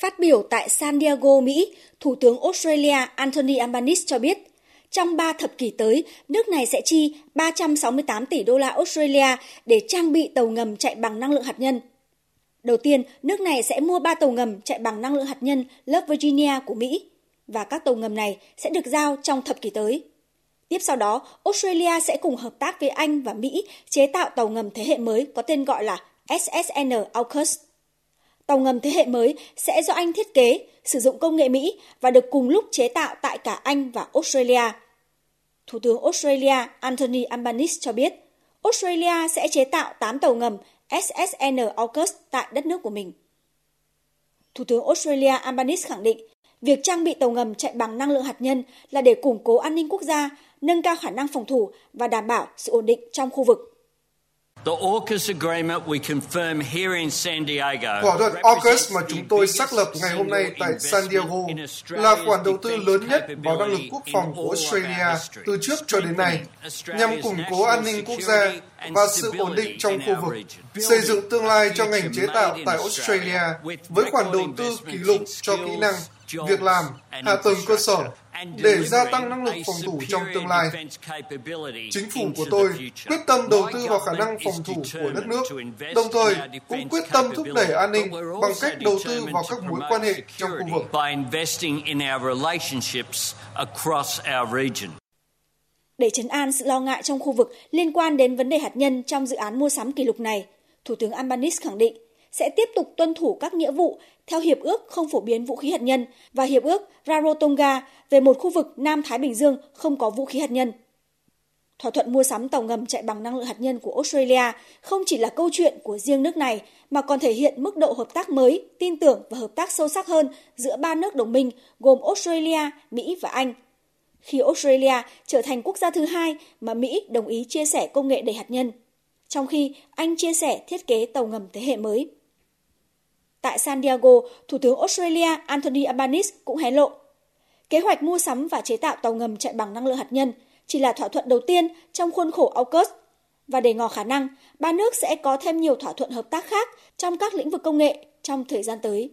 Phát biểu tại San Diego, Mỹ, Thủ tướng Australia Anthony Albanese cho biết, trong 3 thập kỷ tới, nước này sẽ chi 368 tỷ đô la Australia để trang bị tàu ngầm chạy bằng năng lượng hạt nhân. Đầu tiên, nước này sẽ mua 3 tàu ngầm chạy bằng năng lượng hạt nhân lớp Virginia của Mỹ, và các tàu ngầm này sẽ được giao trong thập kỷ tới. Tiếp sau đó, Australia sẽ cùng hợp tác với Anh và Mỹ chế tạo tàu ngầm thế hệ mới có tên gọi là SSN AUKUS. Tàu ngầm thế hệ mới sẽ do Anh thiết kế, sử dụng công nghệ Mỹ và được cùng lúc chế tạo tại cả Anh và Australia. Thủ tướng Australia Anthony Albanese cho biết, Australia sẽ chế tạo 8 tàu ngầm SSN AUKUS tại đất nước của mình. Thủ tướng Australia Albanese khẳng định, việc trang bị tàu ngầm chạy bằng năng lượng hạt nhân là để củng cố an ninh quốc gia, nâng cao khả năng phòng thủ và đảm bảo sự ổn định trong khu vực. Thỏa thuận AUKUS mà chúng tôi xác lập ngày hôm nay tại San Diego là khoản đầu tư lớn nhất vào năng lực quốc phòng của Australia từ trước cho đến nay, nhằm củng cố an ninh quốc gia và sự ổn định trong khu vực, xây dựng tương lai cho ngành chế tạo tại Australia với khoản đầu tư kỷ lục cho kỹ năng, việc làm, hạ tầng cơ sở để gia tăng năng lực phòng thủ trong tương lai. Chính phủ của tôi quyết tâm đầu tư vào khả năng phòng thủ của đất nước, đồng thời cũng quyết tâm thúc đẩy an ninh bằng cách đầu tư vào các mối quan hệ trong khu vực. Để chấn an sự lo ngại trong khu vực liên quan đến vấn đề hạt nhân trong dự án mua sắm kỷ lục này, Thủ tướng Albanese khẳng định sẽ tiếp tục tuân thủ các nghĩa vụ theo Hiệp ước không phổ biến vũ khí hạt nhân và Hiệp ước Rarotonga về một khu vực Nam Thái Bình Dương không có vũ khí hạt nhân. Thỏa thuận mua sắm tàu ngầm chạy bằng năng lượng hạt nhân của Australia không chỉ là câu chuyện của riêng nước này mà còn thể hiện mức độ hợp tác mới, tin tưởng và hợp tác sâu sắc hơn giữa ba nước đồng minh gồm Australia, Mỹ và Anh. Khi Australia trở thành quốc gia thứ hai mà Mỹ đồng ý chia sẻ công nghệ đầy hạt nhân, trong khi Anh chia sẻ thiết kế tàu ngầm thế hệ mới. Tại San Diego, Thủ tướng Australia Anthony Albanese cũng hé lộ. Kế hoạch mua sắm và chế tạo tàu ngầm chạy bằng năng lượng hạt nhân chỉ là thỏa thuận đầu tiên trong khuôn khổ AUKUS và để ngỏ khả năng ba nước sẽ có thêm nhiều thỏa thuận hợp tác khác trong các lĩnh vực công nghệ trong thời gian tới.